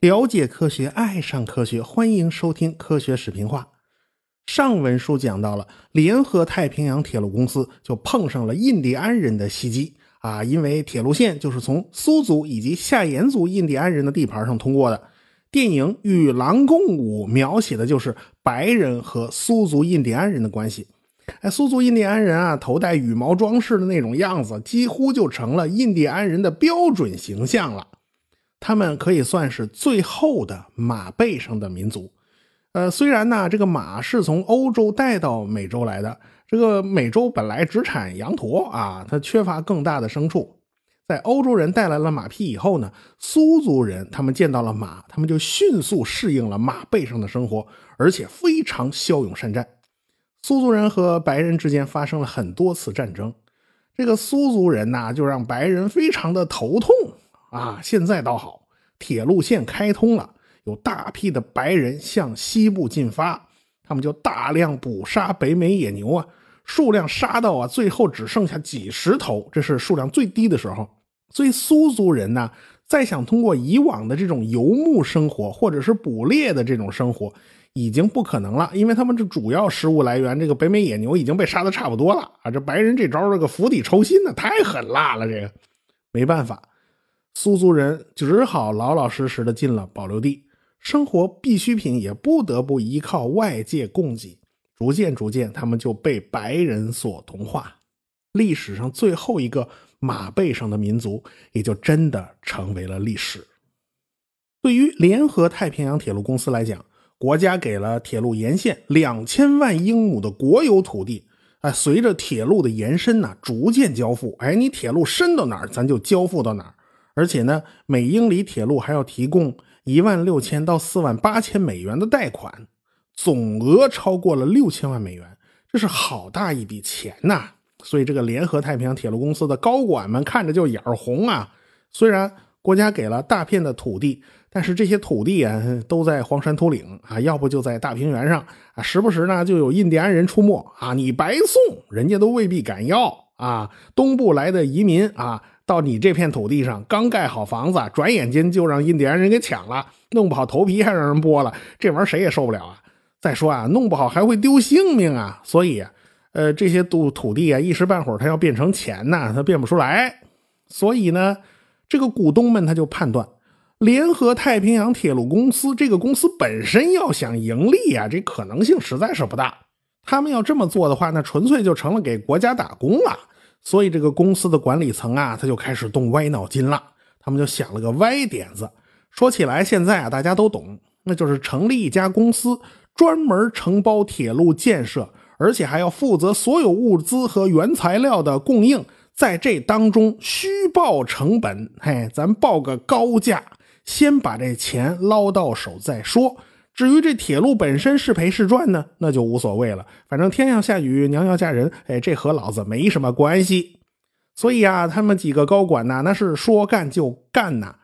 了解科学，爱上科学，欢迎收听《科学视频化》。上文书讲到了，联合太平洋铁路公司就碰上了印第安人的袭击啊，因为铁路线就是从苏族以及夏延族印第安人的地盘上通过的。电影《与狼共舞》描写的就是白人和苏族印第安人的关系。哎，苏族印第安人啊，头戴羽毛装饰的那种样子，几乎就成了印第安人的标准形象了。他们可以算是最后的马背上的民族。呃，虽然呢，这个马是从欧洲带到美洲来的，这个美洲本来只产羊驼啊，它缺乏更大的牲畜。在欧洲人带来了马匹以后呢，苏族人他们见到了马，他们就迅速适应了马背上的生活，而且非常骁勇善战。苏族人和白人之间发生了很多次战争，这个苏族人呐，就让白人非常的头痛啊。现在倒好，铁路线开通了，有大批的白人向西部进发，他们就大量捕杀北美野牛啊。数量杀到啊，最后只剩下几十头，这是数量最低的时候。所以苏族人呢，再想通过以往的这种游牧生活，或者是捕猎的这种生活，已经不可能了，因为他们这主要食物来源这个北美野牛已经被杀的差不多了啊。这白人这招这个釜底抽薪呢，太狠辣了，这个没办法，苏族人只好老老实实的进了保留地，生活必需品也不得不依靠外界供给。逐渐逐渐，他们就被白人所同化，历史上最后一个马背上的民族也就真的成为了历史。对于联合太平洋铁路公司来讲，国家给了铁路沿线两千万英亩的国有土地，哎，随着铁路的延伸呢，逐渐交付。哎，你铁路伸到哪儿，咱就交付到哪儿。而且呢，每英里铁路还要提供一万六千到四万八千美元的贷款。总额超过了六千万美元，这是好大一笔钱呐！所以这个联合太平洋铁路公司的高管们看着就眼红啊。虽然国家给了大片的土地，但是这些土地啊都在荒山秃岭啊，要不就在大平原上啊，时不时呢就有印第安人出没啊，你白送，人家都未必敢要啊。东部来的移民啊，到你这片土地上刚盖好房子，转眼间就让印第安人给抢了，弄不好头皮还让人剥了，这玩意儿谁也受不了啊！再说啊，弄不好还会丢性命啊！所以，呃，这些土土地啊，一时半会儿它要变成钱呢，它变不出来。所以呢，这个股东们他就判断，联合太平洋铁路公司这个公司本身要想盈利啊，这可能性实在是不大。他们要这么做的话，那纯粹就成了给国家打工了。所以，这个公司的管理层啊，他就开始动歪脑筋了。他们就想了个歪点子。说起来，现在啊，大家都懂，那就是成立一家公司。专门承包铁路建设，而且还要负责所有物资和原材料的供应，在这当中虚报成本，嘿，咱报个高价，先把这钱捞到手再说。至于这铁路本身是赔是赚呢，那就无所谓了。反正天要下雨，娘要嫁人，哎，这和老子没什么关系。所以啊，他们几个高管呢，那是说干就干呐。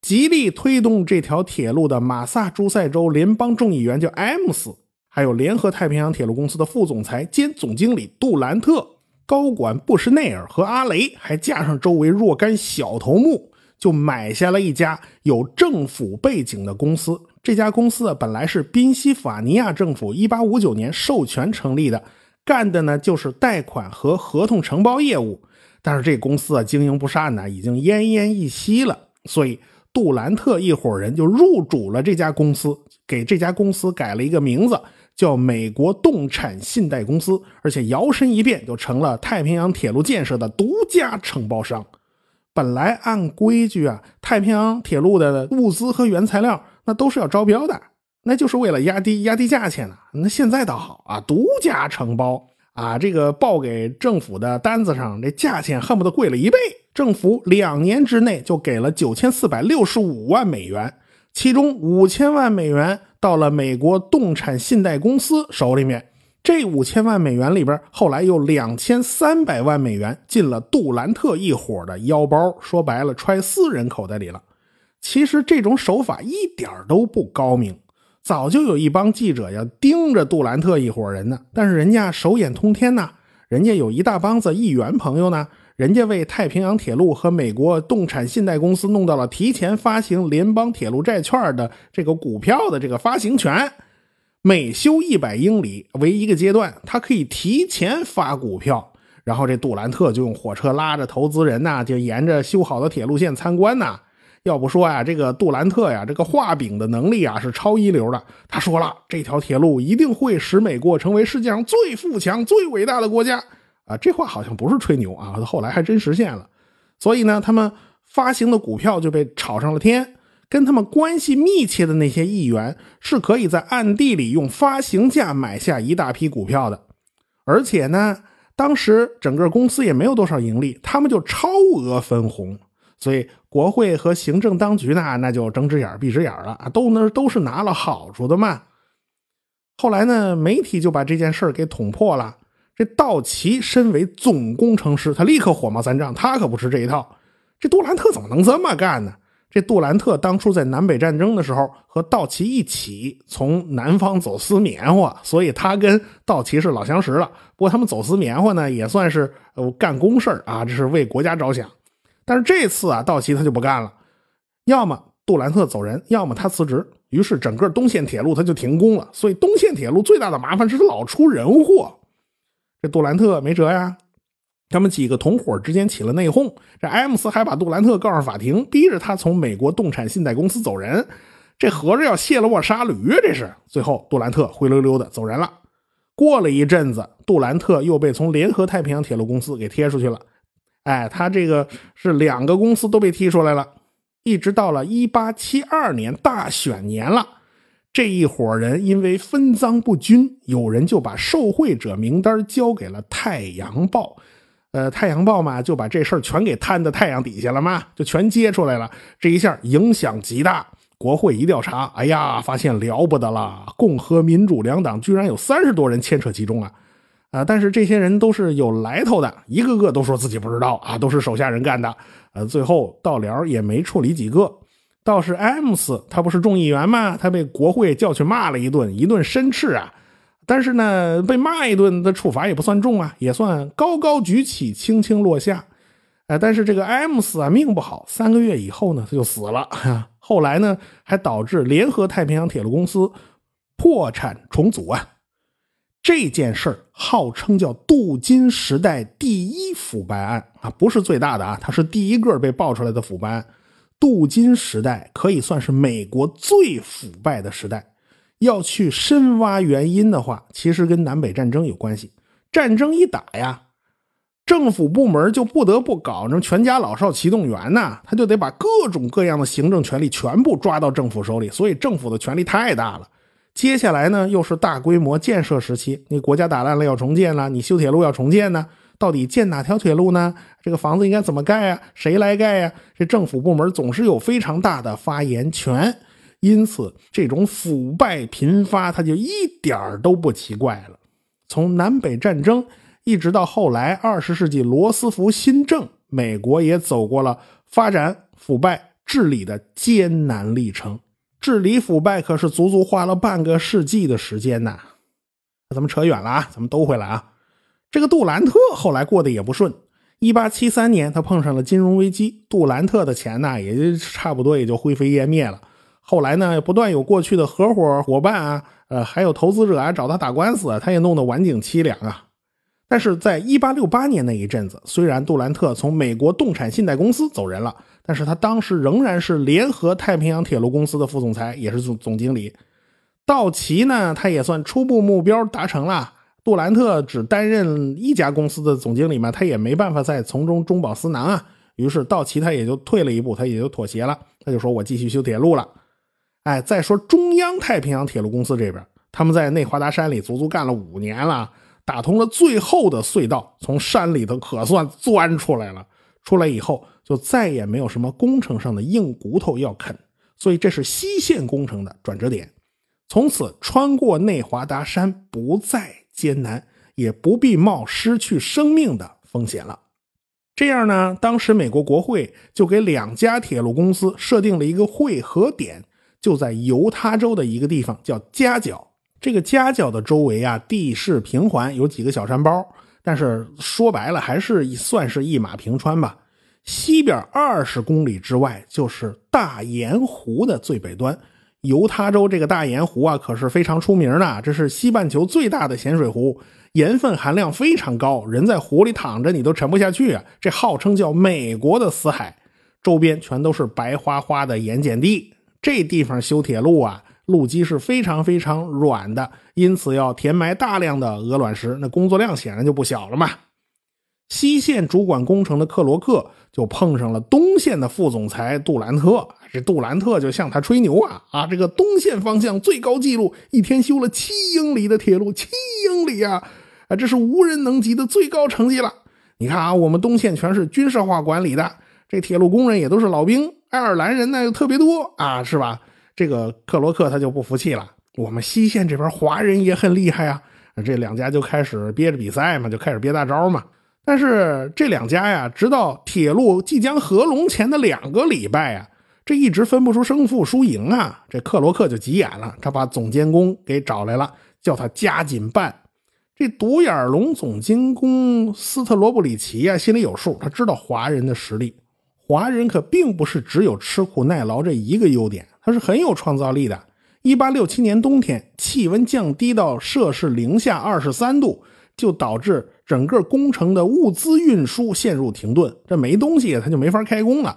极力推动这条铁路的马萨诸塞州联邦众议员叫艾姆斯，还有联合太平洋铁路公司的副总裁兼总经理杜兰特，高管布什内尔和阿雷，还加上周围若干小头目，就买下了一家有政府背景的公司。这家公司啊，本来是宾夕法尼亚政府1859年授权成立的，干的呢就是贷款和合同承包业务。但是这公司啊，经营不善呢，已经奄奄一息了，所以。杜兰特一伙人就入主了这家公司，给这家公司改了一个名字，叫美国动产信贷公司，而且摇身一变就成了太平洋铁路建设的独家承包商。本来按规矩啊，太平洋铁路的物资和原材料那都是要招标的，那就是为了压低压低价钱呢。那现在倒好啊，独家承包啊，这个报给政府的单子上，这价钱恨不得贵了一倍。政府两年之内就给了九千四百六十五万美元，其中五千万美元到了美国动产信贷公司手里面。这五千万美元里边，后来又两千三百万美元进了杜兰特一伙的腰包，说白了，揣私人口袋里了。其实这种手法一点都不高明，早就有一帮记者要盯着杜兰特一伙人呢。但是人家手眼通天呐，人家有一大帮子议员朋友呢。人家为太平洋铁路和美国动产信贷公司弄到了提前发行联邦铁路债券的这个股票的这个发行权，每修一百英里为一个阶段，他可以提前发股票。然后这杜兰特就用火车拉着投资人呐，就沿着修好的铁路线参观呐。要不说呀，这个杜兰特呀，这个画饼的能力啊是超一流的。他说了，这条铁路一定会使美国成为世界上最富强、最伟大的国家啊！这话好像不是吹牛啊，后来还真实现了。所以呢，他们发行的股票就被炒上了天。跟他们关系密切的那些议员是可以在暗地里用发行价买下一大批股票的，而且呢。当时整个公司也没有多少盈利，他们就超额分红，所以国会和行政当局呢，那就睁只眼闭只眼了啊，都那都是拿了好处的嘛。后来呢，媒体就把这件事给捅破了。这道奇身为总工程师，他立刻火冒三丈，他可不吃这一套。这杜兰特怎么能这么干呢？这杜兰特当初在南北战争的时候和道奇一起从南方走私棉花，所以他跟道奇是老相识了。不过他们走私棉花呢，也算是呃干公事啊，这是为国家着想。但是这次啊，道奇他就不干了，要么杜兰特走人，要么他辞职。于是整个东线铁路他就停工了。所以东线铁路最大的麻烦是他老出人祸，这杜兰特没辙呀。他们几个同伙之间起了内讧，这埃姆斯还把杜兰特告上法庭，逼着他从美国动产信贷公司走人。这合着要卸了我杀驴！这是最后，杜兰特灰溜溜的走人了。过了一阵子，杜兰特又被从联合太平洋铁路公司给踢出去了。哎，他这个是两个公司都被踢出来了。一直到了一八七二年大选年了，这一伙人因为分赃不均，有人就把受贿者名单交给了《太阳报》。呃，《太阳报》嘛，就把这事儿全给摊在太阳底下了嘛，就全揭出来了。这一下影响极大，国会一调查，哎呀，发现了不得了，共和民主两党居然有三十多人牵扯其中啊！啊，但是这些人都是有来头的，一个个都说自己不知道啊，都是手下人干的。呃，最后到了也没处理几个，倒是埃姆斯，他不是众议员吗？他被国会叫去骂了一顿，一顿申斥啊。但是呢，被骂一顿的处罚也不算重啊，也算高高举起，轻轻落下。哎，但是这个埃姆斯啊，命不好，三个月以后呢，他就死了。后来呢，还导致联合太平洋铁路公司破产重组啊。这件事儿号称叫镀金时代第一腐败案啊，不是最大的啊，它是第一个被爆出来的腐败案。镀金时代可以算是美国最腐败的时代。要去深挖原因的话，其实跟南北战争有关系。战争一打呀，政府部门就不得不搞成全家老少齐动员呐，他就得把各种各样的行政权力全部抓到政府手里，所以政府的权力太大了。接下来呢，又是大规模建设时期，你国家打烂了要重建了，你修铁路要重建呢，到底建哪条铁路呢？这个房子应该怎么盖呀？谁来盖呀？这政府部门总是有非常大的发言权。因此，这种腐败频发，它就一点都不奇怪了。从南北战争一直到后来二十世纪罗斯福新政，美国也走过了发展、腐败、治理的艰难历程。治理腐败可是足足花了半个世纪的时间呐！咱们扯远了啊，咱们兜回来啊。这个杜兰特后来过得也不顺。一八七三年，他碰上了金融危机，杜兰特的钱呢，也就差不多也就灰飞烟灭了。后来呢，不断有过去的合伙伙伴啊，呃，还有投资者啊找他打官司，他也弄得晚景凄凉啊。但是在一八六八年那一阵子，虽然杜兰特从美国动产信贷公司走人了，但是他当时仍然是联合太平洋铁路公司的副总裁，也是总总经理。道奇呢，他也算初步目标达成了。杜兰特只担任一家公司的总经理嘛，他也没办法再从中中饱私囊啊。于是道奇他也就退了一步，他也就妥协了，他就说我继续修铁路了。哎，再说中央太平洋铁路公司这边，他们在内华达山里足足干了五年了，打通了最后的隧道，从山里头可算钻出来了。出来以后，就再也没有什么工程上的硬骨头要啃，所以这是西线工程的转折点。从此，穿过内华达山不再艰难，也不必冒失去生命的风险了。这样呢，当时美国国会就给两家铁路公司设定了一个汇合点。就在犹他州的一个地方叫夹角，这个夹角的周围啊，地势平缓，有几个小山包。但是说白了还是算是一马平川吧。西边二十公里之外就是大盐湖的最北端。犹他州这个大盐湖啊，可是非常出名的，这是西半球最大的咸水湖，盐分含量非常高，人在湖里躺着你都沉不下去啊。这号称叫美国的死海，周边全都是白花花的盐碱地。这地方修铁路啊，路基是非常非常软的，因此要填埋大量的鹅卵石，那工作量显然就不小了嘛。西线主管工程的克罗克就碰上了东线的副总裁杜兰特，这杜兰特就向他吹牛啊啊！这个东线方向最高纪录，一天修了七英里的铁路，七英里啊啊！这是无人能及的最高成绩了。你看啊，我们东线全是军事化管理的，这铁路工人也都是老兵，爱尔兰人呢又特别多啊，是吧？这个克罗克他就不服气了，我们西线这边华人也很厉害啊！这两家就开始憋着比赛嘛，就开始憋大招嘛。但是这两家呀，直到铁路即将合龙前的两个礼拜呀，这一直分不出胜负输赢啊。这克罗克就急眼了，他把总监工给找来了，叫他加紧办。这独眼龙总监工斯特罗布里奇呀，心里有数，他知道华人的实力。华人可并不是只有吃苦耐劳这一个优点，他是很有创造力的。一八六七年冬天，气温降低到摄氏零下二十三度。就导致整个工程的物资运输陷入停顿，这没东西，他就没法开工了。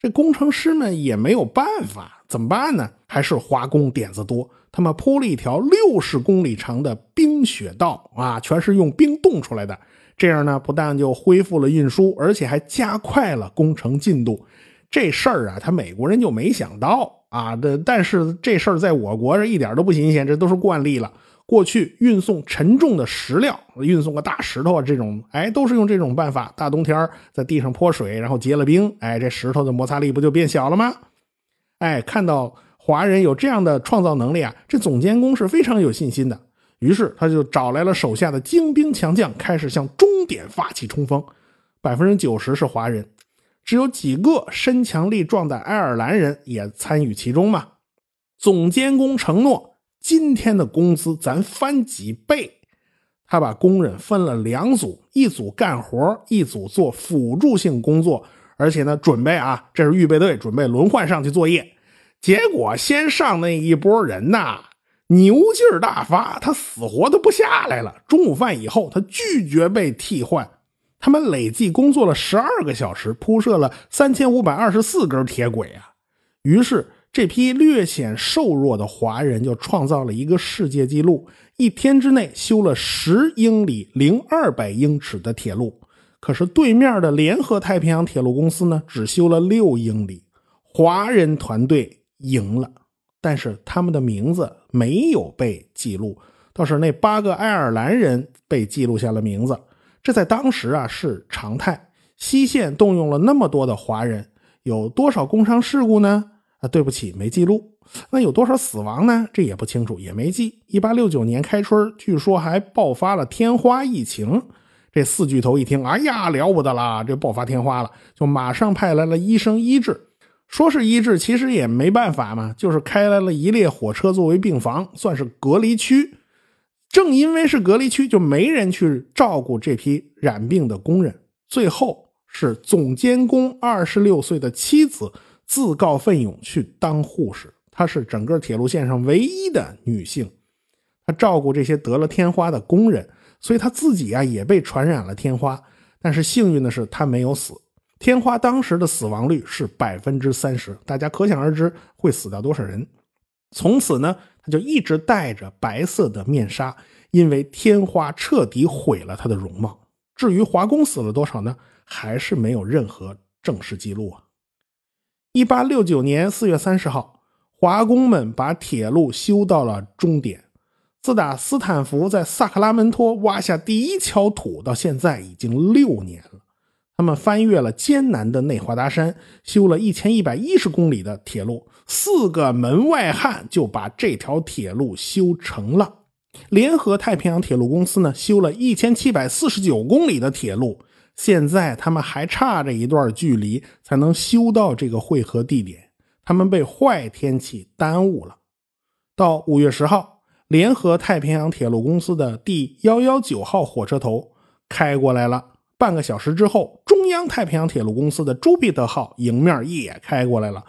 这工程师们也没有办法，怎么办呢？还是华工点子多，他们铺了一条六十公里长的冰雪道啊，全是用冰冻出来的。这样呢，不但就恢复了运输，而且还加快了工程进度。这事儿啊，他美国人就没想到啊。这但是这事儿在我国这一点都不新鲜，这都是惯例了。过去运送沉重的石料，运送个大石头啊，这种哎都是用这种办法。大冬天在地上泼水，然后结了冰，哎，这石头的摩擦力不就变小了吗？哎，看到华人有这样的创造能力啊，这总监工是非常有信心的。于是他就找来了手下的精兵强将，开始向终点发起冲锋。百分之九十是华人，只有几个身强力壮的爱尔兰人也参与其中嘛。总监工承诺。今天的工资咱翻几倍？他把工人分了两组，一组干活，一组做辅助性工作，而且呢，准备啊，这是预备队，准备轮换上去作业。结果先上那一波人呐，牛劲大发，他死活都不下来了。中午饭以后，他拒绝被替换。他们累计工作了十二个小时，铺设了三千五百二十四根铁轨啊。于是。这批略显瘦弱的华人就创造了一个世界纪录：一天之内修了十英里零二百英尺的铁路。可是对面的联合太平洋铁路公司呢，只修了六英里。华人团队赢了，但是他们的名字没有被记录，倒是那八个爱尔兰人被记录下了名字。这在当时啊是常态。西线动用了那么多的华人，有多少工伤事故呢？啊，对不起，没记录。那有多少死亡呢？这也不清楚，也没记。一八六九年开春，据说还爆发了天花疫情。这四巨头一听，哎呀，了不得了，这爆发天花了，就马上派来了医生医治。说是医治，其实也没办法嘛，就是开来了一列火车作为病房，算是隔离区。正因为是隔离区，就没人去照顾这批染病的工人。最后是总监工二十六岁的妻子。自告奋勇去当护士，她是整个铁路线上唯一的女性。她照顾这些得了天花的工人，所以她自己啊也被传染了天花。但是幸运的是，她没有死。天花当时的死亡率是百分之三十，大家可想而知会死掉多少人。从此呢，她就一直戴着白色的面纱，因为天花彻底毁了她的容貌。至于华工死了多少呢？还是没有任何正式记录啊。一八六九年四月三十号，华工们把铁路修到了终点。自打斯坦福在萨克拉门托挖下第一锹土到现在，已经六年了。他们翻越了艰难的内华达山，修了一千一百一十公里的铁路。四个门外汉就把这条铁路修成了。联合太平洋铁路公司呢，修了一千七百四十九公里的铁路。现在他们还差着一段距离才能修到这个汇合地点，他们被坏天气耽误了。到五月十号，联合太平洋铁路公司的第幺幺九号火车头开过来了。半个小时之后，中央太平洋铁路公司的朱庇特号迎面也开过来了。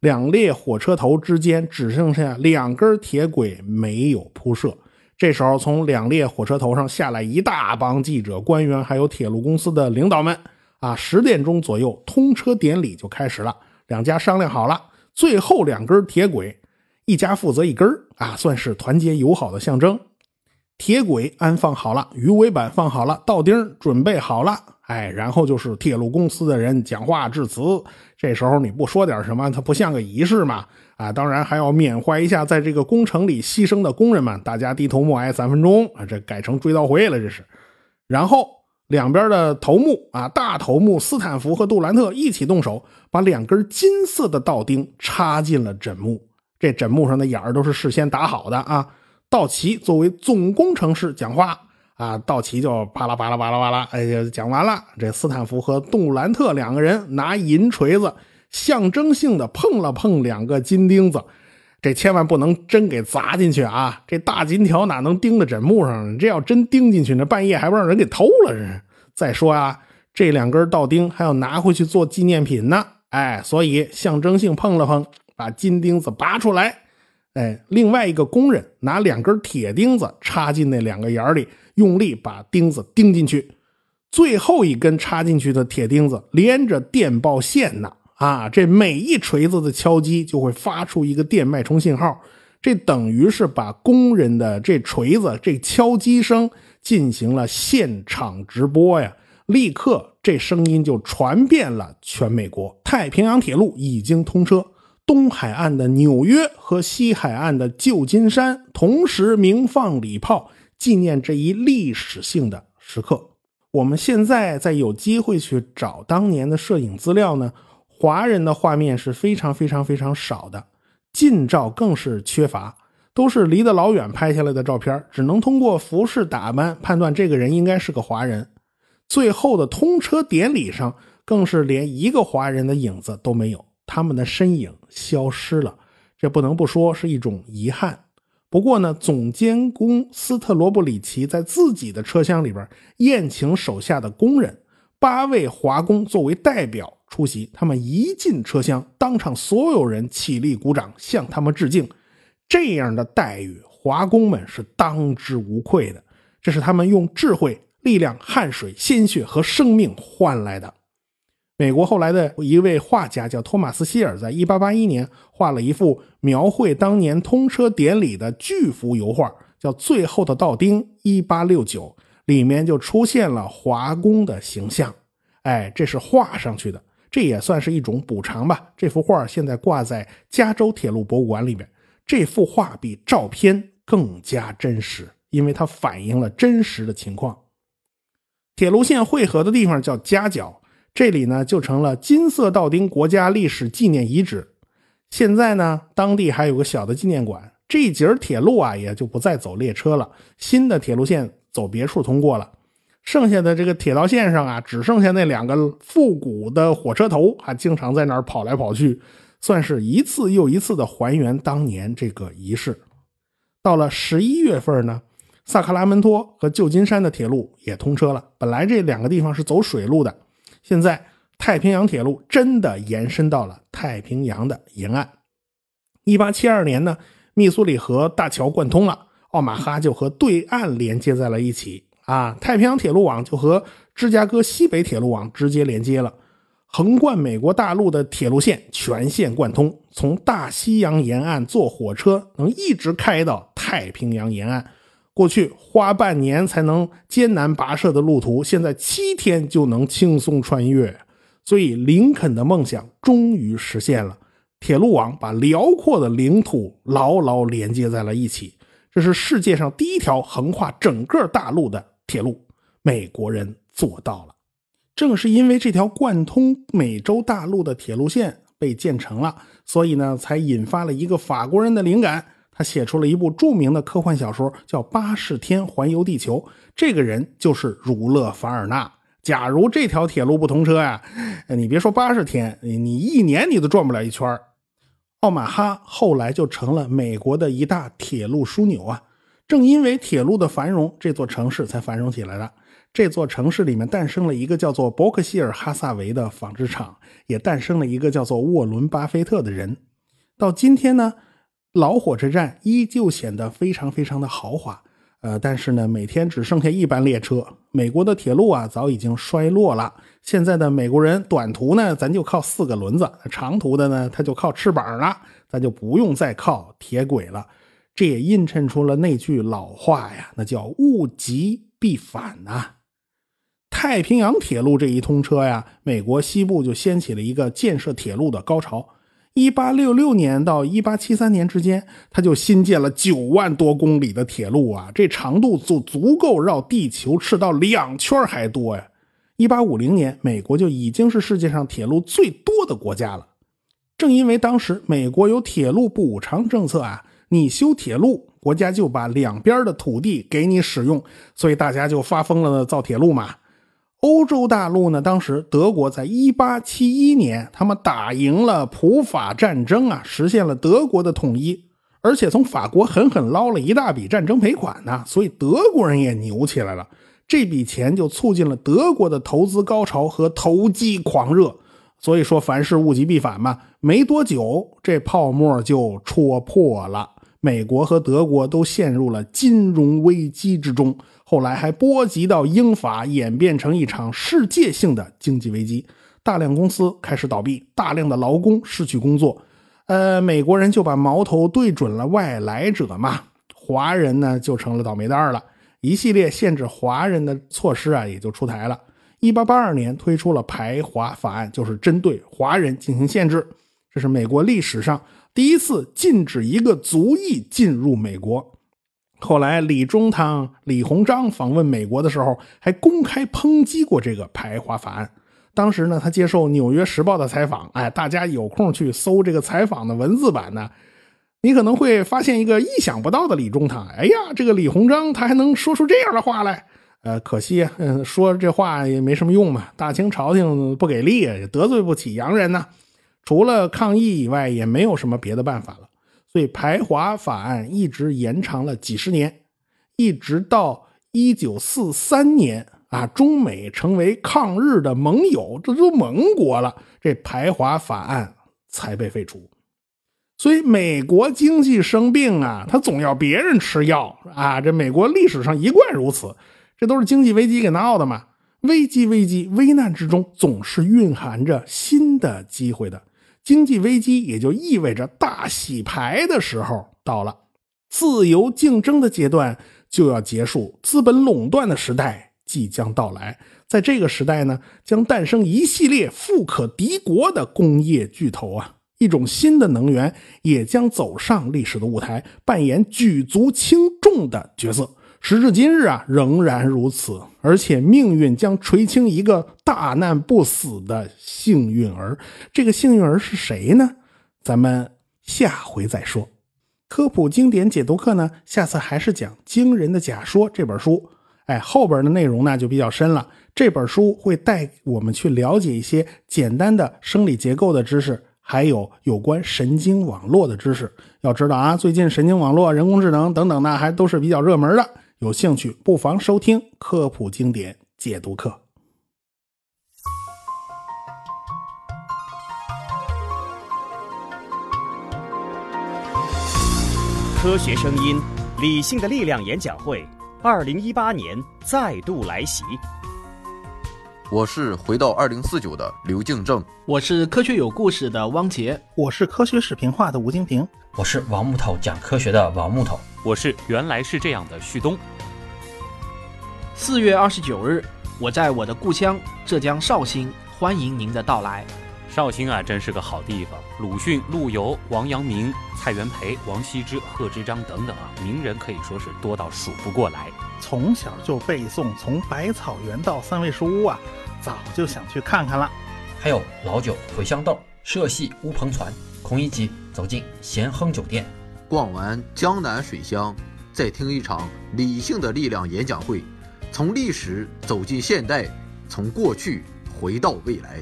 两列火车头之间只剩下两根铁轨没有铺设。这时候，从两列火车头上下来一大帮记者、官员，还有铁路公司的领导们。啊，十点钟左右，通车典礼就开始了。两家商量好了，最后两根铁轨，一家负责一根啊，算是团结友好的象征。铁轨安放好了，鱼尾板放好了，道钉准备好了。哎，然后就是铁路公司的人讲话致辞。这时候你不说点什么，它不像个仪式嘛？啊，当然还要缅怀一下在这个工程里牺牲的工人们，大家低头默哀三分钟啊，这改成追悼会了，这是。然后两边的头目啊，大头目斯坦福和杜兰特一起动手，把两根金色的道钉插进了枕木。这枕木上的眼儿都是事先打好的啊。道奇作为总工程师讲话。啊，道奇就巴拉巴拉巴拉巴拉，哎呀，讲完了。这斯坦福和杜兰特两个人拿银锤子，象征性的碰了碰两个金钉子，这千万不能真给砸进去啊！这大金条哪能钉在枕木上？这要真钉进去，那半夜还不让人给偷了？这再说啊，这两根道钉还要拿回去做纪念品呢。哎，所以象征性碰了碰，把金钉子拔出来。哎，另外一个工人拿两根铁钉子插进那两个眼里。用力把钉子钉进去，最后一根插进去的铁钉子连着电报线呢！啊，这每一锤子的敲击就会发出一个电脉冲信号，这等于是把工人的这锤子这敲击声进行了现场直播呀！立刻这声音就传遍了全美国。太平洋铁路已经通车，东海岸的纽约和西海岸的旧金山同时鸣放礼炮。纪念这一历史性的时刻，我们现在在有机会去找当年的摄影资料呢。华人的画面是非常非常非常少的，近照更是缺乏，都是离得老远拍下来的照片，只能通过服饰打扮判断这个人应该是个华人。最后的通车典礼上，更是连一个华人的影子都没有，他们的身影消失了，这不能不说是一种遗憾。不过呢，总监工斯特罗布里奇在自己的车厢里边宴请手下的工人，八位华工作为代表出席。他们一进车厢，当场所有人起立鼓掌，向他们致敬。这样的待遇，华工们是当之无愧的。这是他们用智慧、力量、汗水、鲜血和生命换来的。美国后来的一位画家叫托马斯·希尔，在1881年画了一幅描绘当年通车典礼的巨幅油画，叫《最后的道丁》，1869，里面就出现了华工的形象。哎，这是画上去的，这也算是一种补偿吧。这幅画现在挂在加州铁路博物馆里边。这幅画比照片更加真实，因为它反映了真实的情况。铁路线汇合的地方叫夹角。这里呢就成了金色道丁国家历史纪念遗址。现在呢，当地还有个小的纪念馆。这节铁路啊，也就不再走列车了，新的铁路线走别处通过了。剩下的这个铁道线上啊，只剩下那两个复古的火车头，还经常在那儿跑来跑去，算是一次又一次的还原当年这个仪式。到了十一月份呢，萨克拉门托和旧金山的铁路也通车了。本来这两个地方是走水路的。现在太平洋铁路真的延伸到了太平洋的沿岸。一八七二年呢，密苏里河大桥贯通了，奥马哈就和对岸连接在了一起啊。太平洋铁路网就和芝加哥西北铁路网直接连接了，横贯美国大陆的铁路线全线贯通，从大西洋沿岸坐火车能一直开到太平洋沿岸。过去花半年才能艰难跋涉的路途，现在七天就能轻松穿越。所以林肯的梦想终于实现了。铁路网把辽阔的领土牢牢连接在了一起，这是世界上第一条横跨整个大陆的铁路。美国人做到了。正是因为这条贯通美洲大陆的铁路线被建成了，所以呢，才引发了一个法国人的灵感。他写出了一部著名的科幻小说，叫《八十天环游地球》。这个人就是儒勒·凡尔纳。假如这条铁路不通车呀，你别说八十天，你一年你都转不了一圈奥马哈后来就成了美国的一大铁路枢纽啊。正因为铁路的繁荣，这座城市才繁荣起来的。这座城市里面诞生了一个叫做伯克希尔哈萨维的纺织厂，也诞生了一个叫做沃伦巴菲特的人。到今天呢，老火车站依旧显得非常非常的豪华。呃，但是呢，每天只剩下一班列车。美国的铁路啊，早已经衰落了。现在的美国人，短途呢，咱就靠四个轮子；长途的呢，他就靠翅膀了，咱就不用再靠铁轨了。这也映衬出了那句老话呀，那叫物极必反呐。太平洋铁路这一通车呀，美国西部就掀起了一个建设铁路的高潮。一八六六年到一八七三年之间，他就新建了九万多公里的铁路啊，这长度就足够绕地球赤道两圈还多呀。一八五零年，美国就已经是世界上铁路最多的国家了。正因为当时美国有铁路补偿政策啊，你修铁路，国家就把两边的土地给你使用，所以大家就发疯了造铁路嘛。欧洲大陆呢？当时德国在1871年，他们打赢了普法战争啊，实现了德国的统一，而且从法国狠狠捞了一大笔战争赔款呢，所以德国人也牛起来了。这笔钱就促进了德国的投资高潮和投机狂热。所以说，凡事物极必反嘛。没多久，这泡沫就戳破了，美国和德国都陷入了金融危机之中。后来还波及到英法，演变成一场世界性的经济危机，大量公司开始倒闭，大量的劳工失去工作。呃，美国人就把矛头对准了外来者嘛，华人呢就成了倒霉蛋了。一系列限制华人的措施啊，也就出台了。一八八二年推出了排华法案，就是针对华人进行限制。这是美国历史上第一次禁止一个族裔进入美国。后来，李中堂、李鸿章访问美国的时候，还公开抨击过这个排华法案。当时呢，他接受《纽约时报》的采访，哎，大家有空去搜这个采访的文字版呢，你可能会发现一个意想不到的李中堂。哎呀，这个李鸿章他还能说出这样的话来？呃，可惜，嗯，说这话也没什么用嘛。大清朝廷不给力，得罪不起洋人呢。除了抗议以外，也没有什么别的办法了。所以排华法案一直延长了几十年，一直到一九四三年啊，中美成为抗日的盟友，这都盟国了，这排华法案才被废除。所以美国经济生病啊，他总要别人吃药啊，这美国历史上一贯如此，这都是经济危机给闹的嘛。危机危机，危难之中总是蕴含着新的机会的。经济危机也就意味着大洗牌的时候到了，自由竞争的阶段就要结束，资本垄断的时代即将到来。在这个时代呢，将诞生一系列富可敌国的工业巨头啊，一种新的能源也将走上历史的舞台，扮演举足轻重的角色。时至今日啊，仍然如此，而且命运将垂青一个大难不死的幸运儿。这个幸运儿是谁呢？咱们下回再说。科普经典解读课呢，下次还是讲《惊人的假说》这本书。哎，后边的内容呢就比较深了。这本书会带我们去了解一些简单的生理结构的知识，还有有关神经网络的知识。要知道啊，最近神经网络、人工智能等等呢，还都是比较热门的。有兴趣不妨收听科普经典解读课。科学声音，理性的力量演讲会，二零一八年再度来袭。我是回到二零四九的刘敬正，我是科学有故事的汪杰，我是科学视频化的吴京平，我是王木头讲科学的王木头。我是原来是这样的旭东。四月二十九日，我在我的故乡浙江绍兴，欢迎您的到来。绍兴啊，真是个好地方。鲁迅、陆游、王阳明、蔡元培、王羲之、贺知章等等啊，名人可以说是多到数不过来。从小就背诵《从百草园到三味书屋》啊，早就想去看看了。还有老酒、茴香豆、社戏、乌篷船，孔乙己走进咸亨酒店，逛完江南水乡，再听一场理性的力量演讲会。从历史走进现代，从过去回到未来。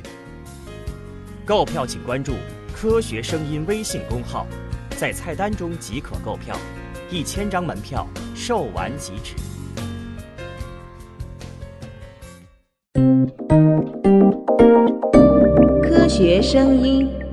购票请关注“科学声音”微信公号，在菜单中即可购票，一千张门票售完即止。科学声音。